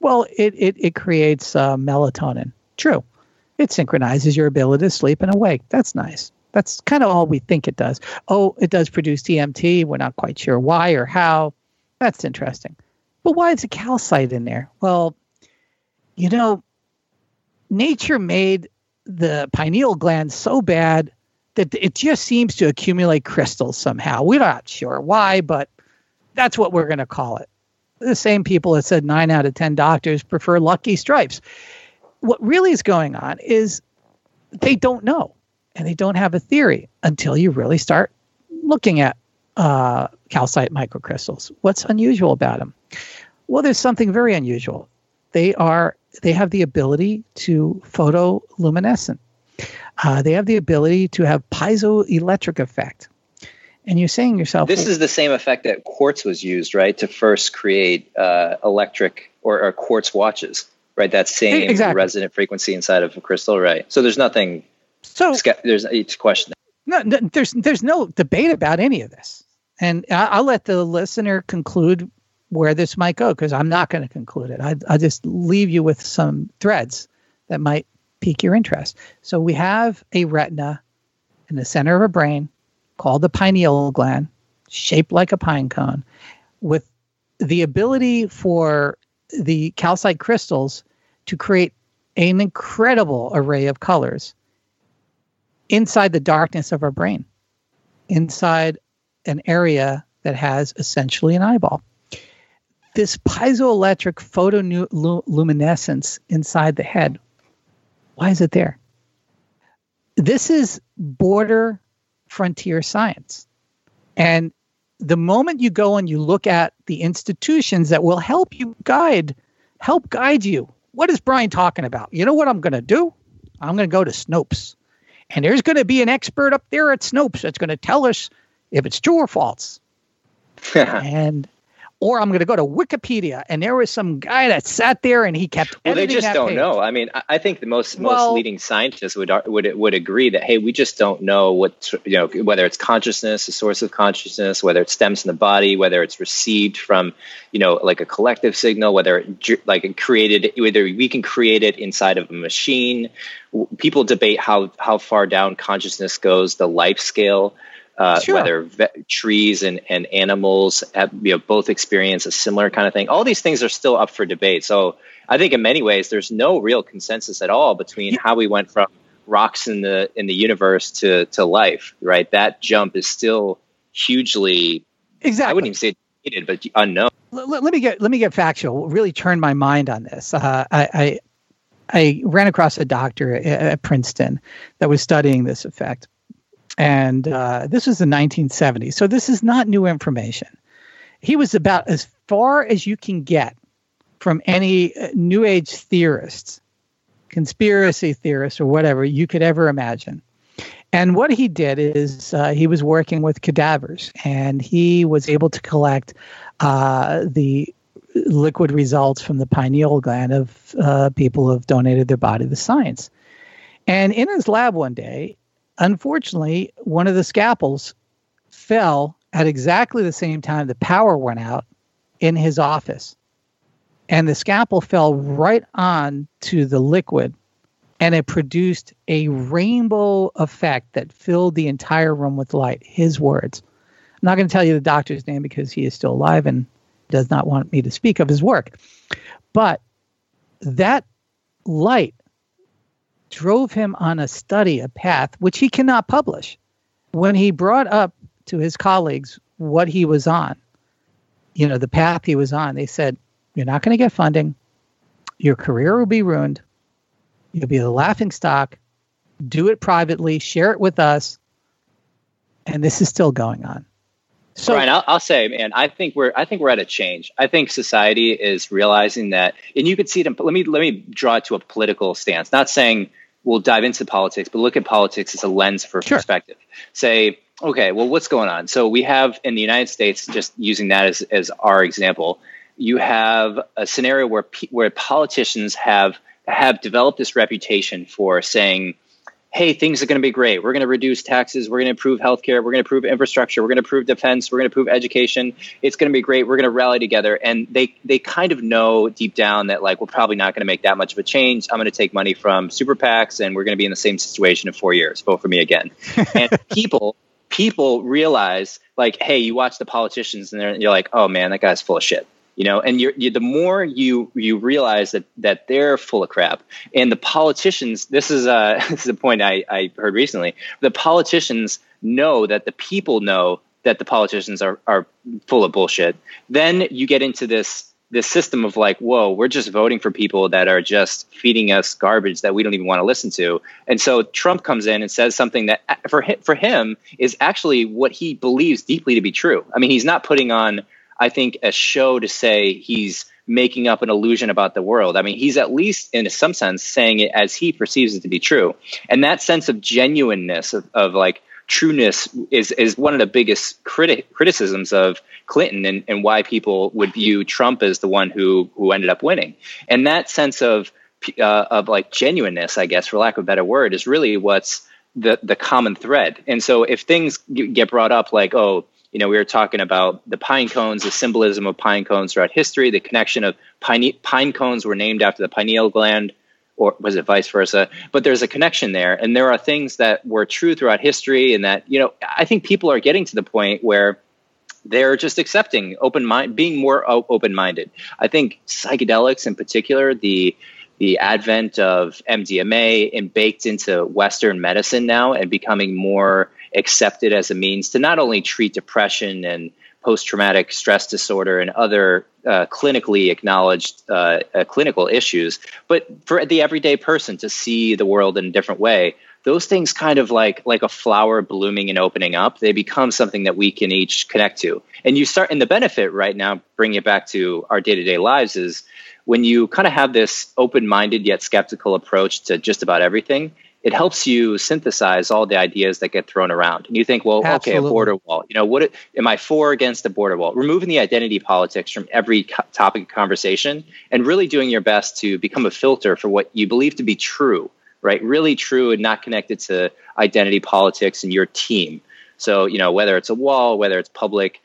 Well, it, it, it creates uh, melatonin. True. It synchronizes your ability to sleep and awake. That's nice. That's kind of all we think it does. Oh, it does produce DMT. We're not quite sure why or how. That's interesting. But why is a calcite in there? Well, you know, nature made the pineal gland so bad that it just seems to accumulate crystals somehow. We're not sure why, but that's what we're going to call it. The same people that said nine out of 10 doctors prefer Lucky Strikes. What really is going on is they don't know and they don't have a theory until you really start looking at uh, calcite microcrystals. What's unusual about them? Well, there's something very unusual. They are they have the ability to photoluminescent. Uh, they have the ability to have piezoelectric effect. And you're saying yourself, this is the same effect that quartz was used, right, to first create uh, electric or, or, quartz watches, right? That same exactly. resonant frequency inside of a crystal, right? So there's nothing. So there's each question. No, no, there's there's no debate about any of this, and I, will let the listener conclude where this might go because I'm not going to conclude it. I, I'll just leave you with some threads that might pique your interest. So we have a retina in the center of a brain called the pineal gland, shaped like a pine cone, with the ability for the calcite crystals to create an incredible array of colors inside the darkness of our brain, inside an area that has essentially an eyeball this piezoelectric photoluminescence inside the head. Why is it there? This is border frontier science. And the moment you go and you look at the institutions that will help you guide, help guide you. What is Brian talking about? You know what I'm going to do? I'm going to go to Snopes. And there's going to be an expert up there at Snopes that's going to tell us if it's true or false. <laughs> and or I'm going to go to Wikipedia, and there was some guy that sat there and he kept. Well, they just don't page. know. I mean, I think the most well, most leading scientists would would would agree that hey, we just don't know what you know whether it's consciousness, a source of consciousness, whether it stems from the body, whether it's received from you know like a collective signal, whether it, like it created whether we can create it inside of a machine. People debate how how far down consciousness goes, the life scale uh, sure. whether ve- trees and, and animals have, you know, both experience a similar kind of thing. All these things are still up for debate. So I think in many ways there's no real consensus at all between yeah. how we went from rocks in the in the universe to to life. Right, that jump is still hugely exactly. I wouldn't even say debated, but unknown. Let, let, me get let me get factual. Really turn my mind on this. Uh, I, I I ran across a doctor at Princeton that was studying this effect and uh, this was the 1970s. So this is not new information. He was about as far as you can get from any uh, New Age theorists, conspiracy theorists, or whatever you could ever imagine. And what he did is uh, he was working with cadavers, and he was able to collect uh, the liquid results from the pineal gland of uh, people who have donated their body to science. And in his lab one day, unfortunately, one of the scalpels fell at exactly the same time the power went out in his office. And the scalpel fell right on to the liquid and it produced a rainbow effect that filled the entire room with light. His words. I'm not going to tell you the doctor's name because he is still alive and does not want me to speak of his work. But that light drove him on a study, a path, which he cannot publish. When he brought up to his colleagues what he was on, you know, the path he was on, they said, You're not going to get funding. Your career will be ruined. You'll be the laughing stock. Do it privately, share it with us. And this is still going on. So, Brian, I'll, I'll, say, man, I think we're I think we're at a change. I think society is realizing that, and you could see it. In, let me let me draw it to a political stance. Not saying we'll dive into politics, but look at politics as a lens for sure. perspective. Say, okay, well, what's going on? So we have in the United States, just using that as as our example, you have a scenario where where politicians have have developed this reputation for saying hey, things are going to be great. We're going to reduce taxes. We're going to improve healthcare. We're going to improve infrastructure. We're going to improve defense. We're going to improve education. It's going to be great. We're going to rally together. And they, they kind of know deep down that, like, we're probably not going to make that much of a change. I'm going to take money from super PACs and we're going to be in the same situation in four years. Vote for me again. <laughs> and people, people realize, like, hey, you watch the politicians and you're like, oh man, that guy's full of shit you know and you're, you, the more you you realize that that they're full of crap. And the politicians this is uh <laughs> this is a point I, I heard recently. The politicians know that the people know that the politicians are are full of bullshit. Then you get into this this system of like whoa we're just voting for people that are just feeding us garbage that we don't even want to listen to. And so trump comes in and says something that for him, for him is actually what he believes deeply to be true. I mean he's not putting on I think, a show to say he's making up an illusion about the world. I mean, he's at least, in some sense, saying it as he perceives it to be true. And that sense of genuineness, of, of like trueness, is, is one of the biggest criti- criticisms of Clinton and, and why people would view Trump as the one who, who ended up winning. And that sense of, uh, of like genuineness, I guess, for lack of a better word, is really what's the, the common thread. And so if things get brought up like, oh, you know, we were talking about the pine cones, the symbolism of pine cones throughout history, the connection of pine, pine cones were named after the pineal gland, or was it vice versa? But there's a connection there. And there are things that were true throughout history, and that, you know, I think people are getting to the point where they're just accepting open mind, being more open minded. I think psychedelics in particular, the the advent of MDMA and baked into Western medicine now and becoming more accepted as a means to not only treat depression and post traumatic stress disorder and other uh, clinically acknowledged uh, uh, clinical issues, but for the everyday person to see the world in a different way. Those things kind of like like a flower blooming and opening up. They become something that we can each connect to. And you start, and the benefit right now, bringing it back to our day to day lives, is when you kind of have this open minded yet skeptical approach to just about everything it helps you synthesize all the ideas that get thrown around. And you think, well, Absolutely. okay, a border wall. You know, what am I for against a border wall? Removing the identity politics from every co- topic of conversation and really doing your best to become a filter for what you believe to be true, right? Really true and not connected to identity politics and your team. So, you know, whether it's a wall, whether it's public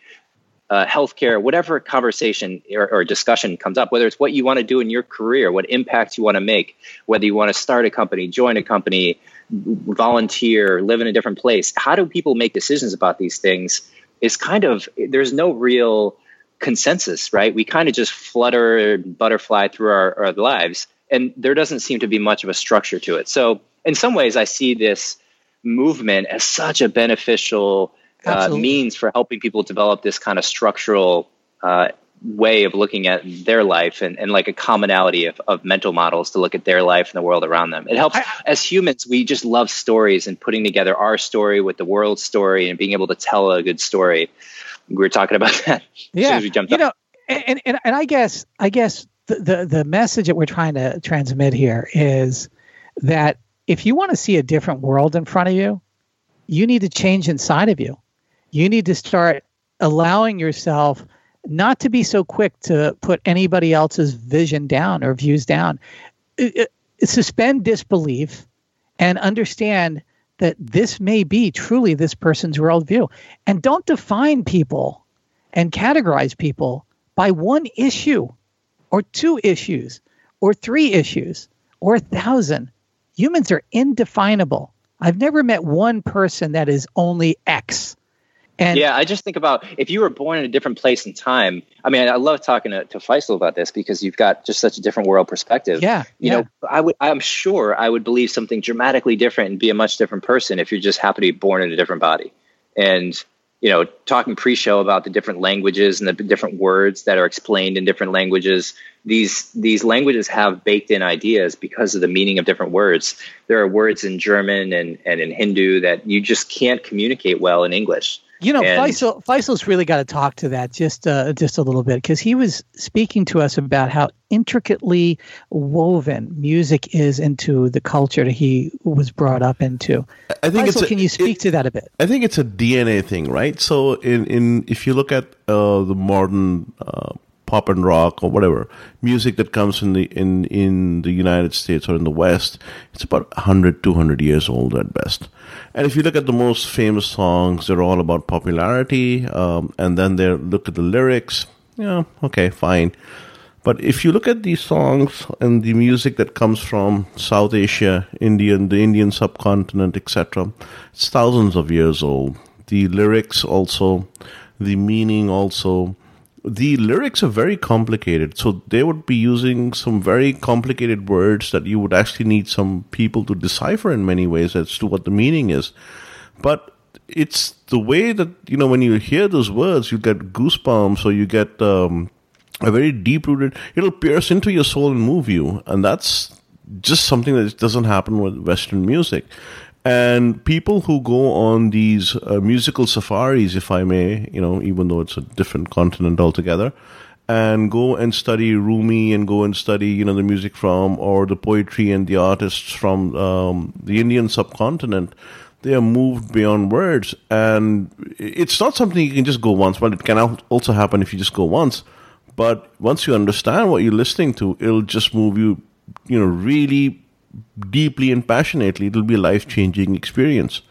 uh, healthcare, whatever conversation or, or, discussion comes up, whether it's what you want to do in your career, what impact you want to make, whether you want to start a company, join a company, volunteer, live in a different place. How do people make decisions about these things? Is kind of there's no real consensus, right? We kind of just flutter, butterfly through our, our lives, and there doesn't seem to be much of a structure to it. So, in some ways, I see this movement as such a beneficial uh, means for helping people develop this kind of structural uh, way of looking at their life and, and like a commonality of, of mental models to look at their life and the world around them. It helps I, as humans, we just love stories and putting together our story with the world's story and being able to tell a good story. We were talking about <laughs> that yeah, as soon as we jumped you up. Know, and, and, and I guess, I guess the, the, the message that we're trying to transmit here is that if you want to see a different world in front of you, you need to change inside of you you need to start allowing yourself not to be so quick to put anybody else's vision down or views down. It, it, suspend disbelief and understand that this may be truly this person's worldview. And don't define people and categorize people by one issue or two issues or three issues or a thousand. Humans are indefinable. I've never met one person that is only X. And yeah, I just think about if you were born in a different place and time. I mean, I love talking to, to Faisal about this because you've got just such a different world perspective. Yeah, you yeah. know, I would, I'm sure I would believe something dramatically different and be a much different person if you just happen to be born in a different body. And you know, talking pre-show about the different languages and the different words that are explained in different languages. These these languages have baked in ideas because of the meaning of different words. There are words in German and, and in Hindu that you just can't communicate well in English. You know, and, Faisal, Faisal's really got to talk to that just uh, just a little bit because he was speaking to us about how intricately woven music is into the culture that he was brought up into. I think Faisal, a, can you speak it, to that a bit? I think it's a DNA thing, right? So, in, in if you look at uh, the modern uh, pop and rock or whatever music that comes in the in in the United States or in the West, it's about 100, 200 years old at best. And if you look at the most famous songs, they're all about popularity. Um, and then they look at the lyrics. Yeah, okay, fine. But if you look at these songs and the music that comes from South Asia, Indian, the Indian subcontinent, etc., it's thousands of years old. The lyrics also, the meaning also, the lyrics are very complicated. So they would be using some very complicated words that you would actually need some people to decipher in many ways as to what the meaning is. But it's the way that, you know, when you hear those words, you get goosebumps or you get um, a very deep rooted, it'll pierce into your soul and move you. And that's just something that doesn't happen with Western music. And people who go on these uh, musical safaris, if I may, you know, even though it's a different continent altogether, and go and study Rumi and go and study, you know, the music from or the poetry and the artists from um, the Indian subcontinent, they are moved beyond words. And it's not something you can just go once, but it can also happen if you just go once. But once you understand what you're listening to, it'll just move you, you know, really deeply and passionately, it'll be a life changing experience.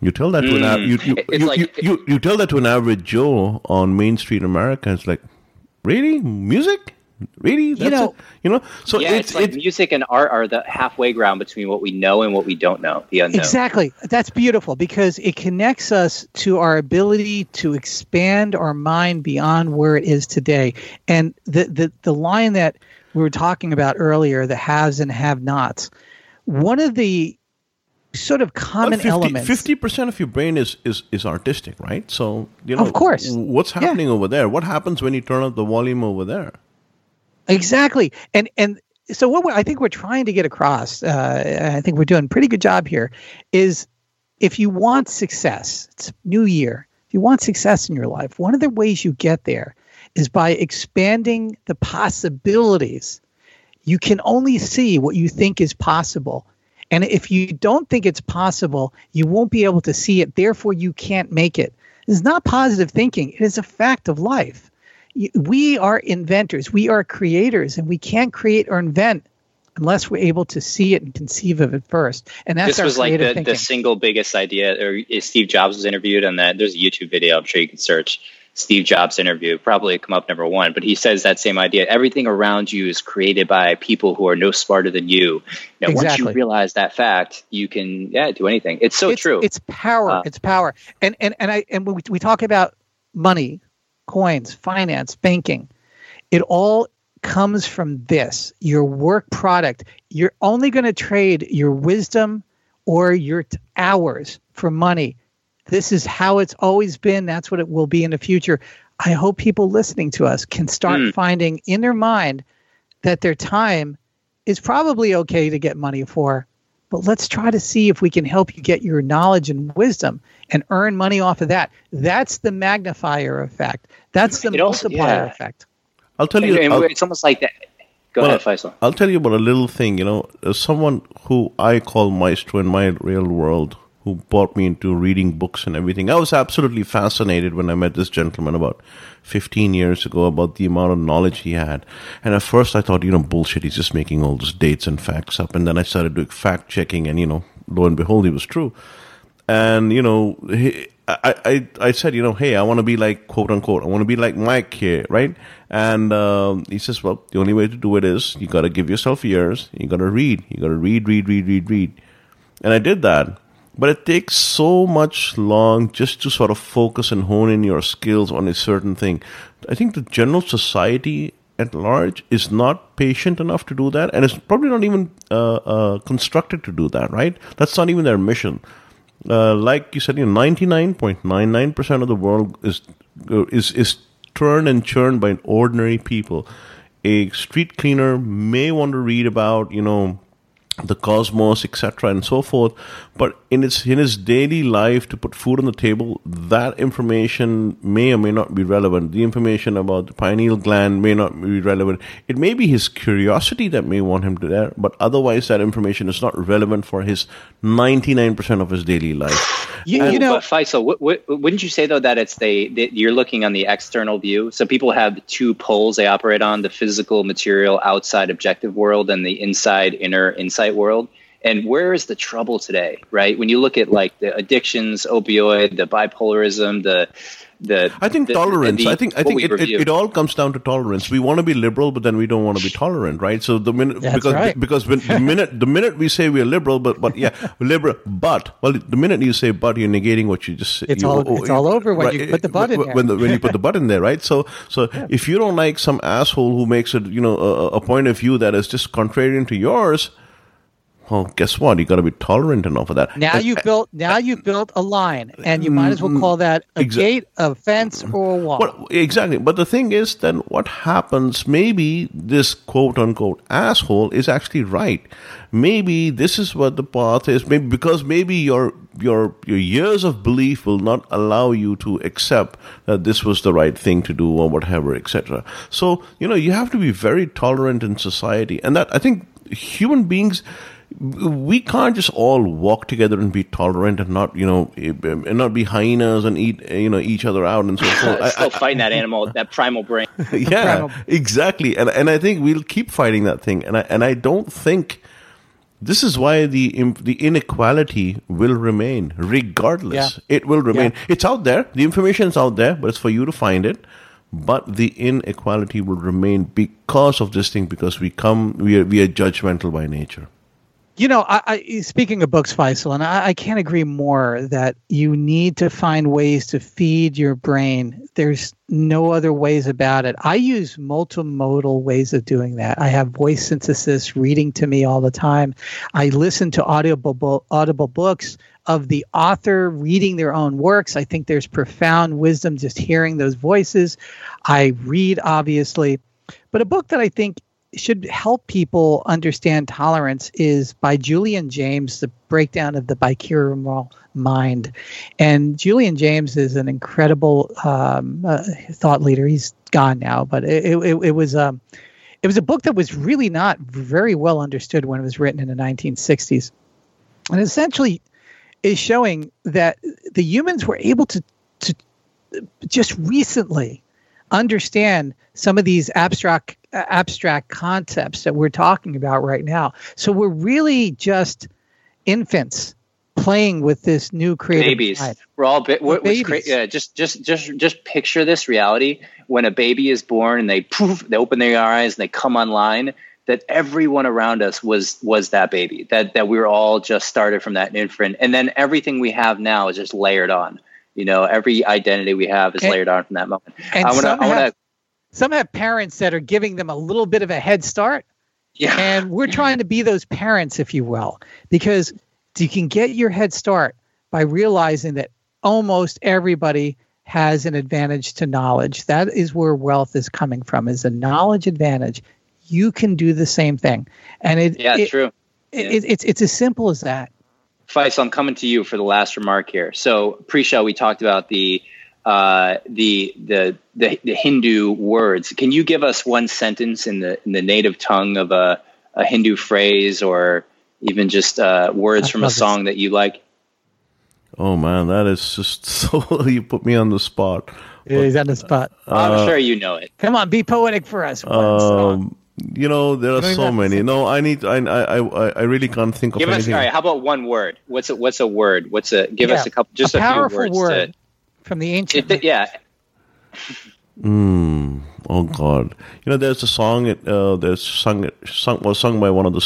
You tell that to an Mm. you you, you, like- you, you, you tell that to an average Joe on Main Street America. It's like, really music, really? That's know- it? you know. So yeah, it's, it's, like it's music and art are the halfway ground between what we know and what we don't know, the unknown. Exactly. That's beautiful because it connects us to our ability to expand our mind beyond where it is today. And the the, the line that we were talking about earlier, the haves and have nots, one of the sort of common elements. Fifty percent of your brain is, is is artistic, right? So you know, Of course. what's Yeah. happening over there? What happens when you turn up the volume over there? Exactly, and and so what we're, I think we're trying to get across, uh, I think we're doing a pretty good job here, is if you want success, it's New Year. If you want success in your life, one of the ways you get there is by expanding the possibilities. You can only see what you think is possible. And if you don't think it's possible, you won't be able to see it. Therefore, you can't make it. It's not positive thinking, it is a fact of life we are inventors, we are creators, and we can't create or invent unless we're able to see it and conceive of it first. And that's this our was like the, the single biggest idea. Or Steve Jobs was interviewed on that. There's a YouTube video. I'm sure you can search Steve Jobs interview. Probably come up number one. But he says that same idea. Everything around you is created by people who are no smarter than you. Now, once you realize that fact, you can yeah do anything. It's so it's, true. It's power. Uh, it's power. And and and I and when we, we talk about money, coins, finance, banking, it all comes from this your work product. You're only going to trade your wisdom or your t- hours for money. This is how it's always been. That's what it will be in the future. I hope people listening to us can start Mm. finding in their mind that their time is probably okay to get money for, but let's try to see if we can help you get your knowledge and wisdom and earn money off of that. That's the magnifier effect. That's the It also- multiplier yeah. effect. I'll tell you. I'll- it's almost like that. Go Well, ahead, Faisal. I'll tell you about a little thing. You know, as someone who I call maestro in my real world, who brought me into reading books and everything. I was absolutely fascinated when I met this gentleman about 15 years ago about the amount of knowledge he had. And at first I thought, you know, bullshit, he's just making all those dates and facts up. And then I started doing fact checking, and, you know, lo and behold, he was true. And, you know, he, I, I, I said, you know, hey, I want to be like quote unquote, I want to be like Mike here, right? And um, he says, well, the only way to do it is you got to give yourself years. You got to read. You got to read, read, read, read, read. And I did that. But it takes so much long just to sort of focus and hone in your skills on a certain thing. I think the general society at large is not patient enough to do that, and it's probably not even uh, uh, constructed to do that. Right? That's not even their mission. Uh, like you said, you know, ninety nine point nine nine percent of the world is is is turned and churned by ordinary people. A street cleaner may want to read about you know the cosmos, etc., and so forth. But in its in his daily life, to put food on the table, that information may or may not be relevant. The information about the pineal gland may not be relevant. It may be his curiosity that may want him to there, but otherwise, that information is not relevant for his ninety nine percent of his daily life. You, you um, know, but Faisal, w- w- wouldn't you say though that it's they, they, you're looking on the external view? So people have two poles they operate on: the physical, material, outside, objective world, and the inside, inner, insight world. And where is the trouble today, right? When you look at like the addictions, opioid, the bipolarism, the the I think the, tolerance. the- I think I think it, it, it all comes down to tolerance. We want to be liberal, but then we don't want to be tolerant, right? So the minute That's because right. because when the minute the minute we say we are liberal, but but yeah, <laughs> liberal, but well, the minute you say but, you're negating what you just said. It's you, all- it's all over when you put the but in when, there. when, the, when you put the but in there, right? So so <laughs> if you don't like some asshole who makes it, you know, a, a point of view that is just contrarian to yours. Well, guess what? You got to be tolerant enough of that. Now And- you built now you built a line, and you might as well mm-hmm. call that a Exa- gate, a fence, or a wall. Well, exactly. But the thing is, then what happens? Maybe this quote unquote asshole is actually right. Maybe this is what the path is. Maybe because maybe your your your years of belief will not allow you to accept that this was the right thing to do or whatever, etc. So you know you have to be very tolerant in society, and that I think human beings we can't just all walk together and be tolerant and not you know and not be hyenas and eat you know each other out and so forth. <laughs> I- still fighting that animal, that primal brain. <laughs> yeah, exactly. And and I think we'll keep fighting that thing. And I and I don't think this is why the the inequality will remain regardless. It will remain. It's out there. The information is out there, but it's for you to find it. But the inequality will remain because of this thing. Because we come, we are, we are judgmental by nature. You know, I, I speaking of books, Faisal, and I, I can't agree more that you need to find ways to feed your brain. There's no other ways about it. I use multimodal ways of doing that. I have voice synthesis reading to me all the time. I listen to audible audible books of the author reading their own works. I think there's profound wisdom just hearing those voices. I read obviously, but a book that I think should help people understand tolerance is by Julian Jaynes, The Breakdown of the Bicameral Mind. And Julian Jaynes is an incredible um, uh, thought leader. He's gone now, but it, it, it was um, it was a book that was really not very well understood when it was written in the 1960s, and essentially is showing that the humans were able to to just recently understand some of these abstract abstract concepts that we're talking about right now. So we're really just infants playing with this new creative babies. We're all ba- what, what's cra- babies. yeah, just just just just picture this reality when a baby is born and they poof, they open their eyes and they come online. That everyone around us was was that baby. That that we were all just started from that infant, and then everything we have now is just layered on. You know, every identity we have is And- layered on from that moment. And I want to. some, I want have, to. some have parents that are giving them a little bit of a head start. Yeah. And we're trying to be those parents, if you will, because you can get your head start by realizing that almost everybody has an advantage to knowledge. That is where wealth is coming from, is a knowledge advantage. You can do the same thing. And it, yeah, it, true. it- it- it's, it's as simple as that. Faisal, I'm coming to you for the last remark here. So pre-show, we talked about the uh, the, the the the Hindu words. Can you give us one sentence in the in the native tongue of a, a Hindu phrase, or even just uh, words I from a love this. song that you like? Oh man, that is just <laughs> so. you put me on the spot. He's on the spot. I'm sure you know it. Come on, be poetic for us. One song. Um, you know, there are so many. No, I need. I, I, I, I really can't think of Give us anything. all right. How about one word? What's a what's a word? What's a give us a couple just a a, few powerful words word. to from the ancient. It, yeah. Mm, oh God! You know, there's a song. It uh, there's sung sung was sung by one of the.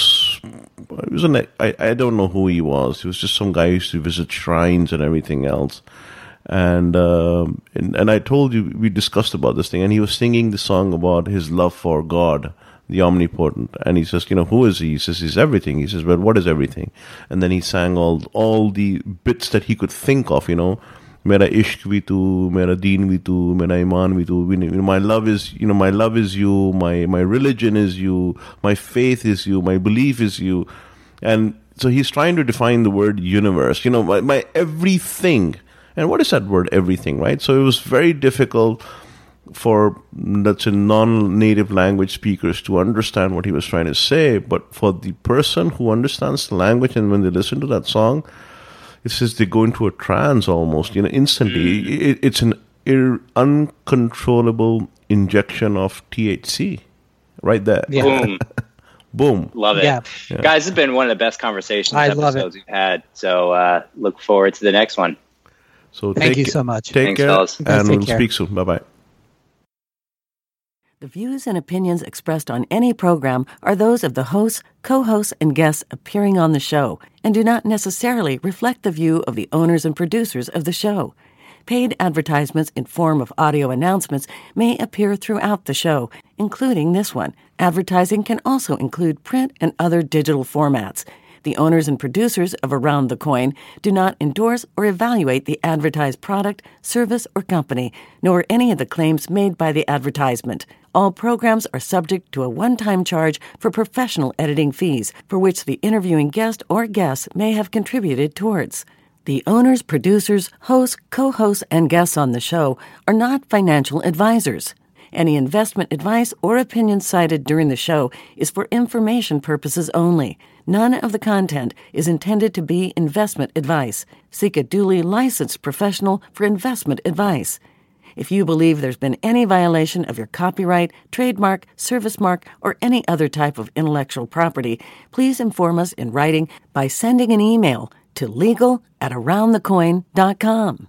It was an I I don't know who he was. He was just some guy who used to visit shrines and everything else. And, um, and and I told you we discussed about this thing, and he was singing the song about his love for God, the omnipotent. And he says, you know, who is he? He says, he's everything. He says, well, what is everything? And then he sang all all the bits that he could think of, you know. Mera ishq vi mera deen vi mera iman vi. You know, my love is, you know, my love is you. My my religion is you. My faith is you. My belief is you. And so he's trying to define the word universe. You know, my, my everything. And what is that word? Everything, right? So it was very difficult for let's say non-native language speakers to understand what he was trying to say but for the person who understands the language and when they listen to that song it's just they go into a trance almost, you know, instantly. Mm. It, it's an ir- uncontrollable injection of THC right there. Yeah. Boom. <laughs> Boom. Love it. Yeah. yeah. Guys, it's been one of the best conversations I episodes we've had. So uh, look forward to the next one. So thank you so much. Take Thanks, care, fellas. and we'll care. speak soon. Bye bye. The views and opinions expressed on any program are those of the hosts, co hosts, and guests appearing on the show and do not necessarily reflect the view of the owners and producers of the show. Paid advertisements in form of audio announcements may appear throughout the show, including this one. Advertising can also include print and other digital formats. The owners and producers of Around the Coin do not endorse or evaluate the advertised product, service, or company, nor any of the claims made by the advertisement. All programs are subject to a one time charge for professional editing fees, for which the interviewing guest or guests may have contributed towards. The owners, producers, hosts, co hosts, and guests on the show are not financial advisors. Any investment advice or opinion cited during the show is for information purposes only. None of the content is intended to be investment advice. Seek a duly licensed professional for investment advice. If you believe there's been any violation of your copyright, trademark, service mark, or any other type of intellectual property, please inform us in writing by sending an email to legal at aroundthecoin.com.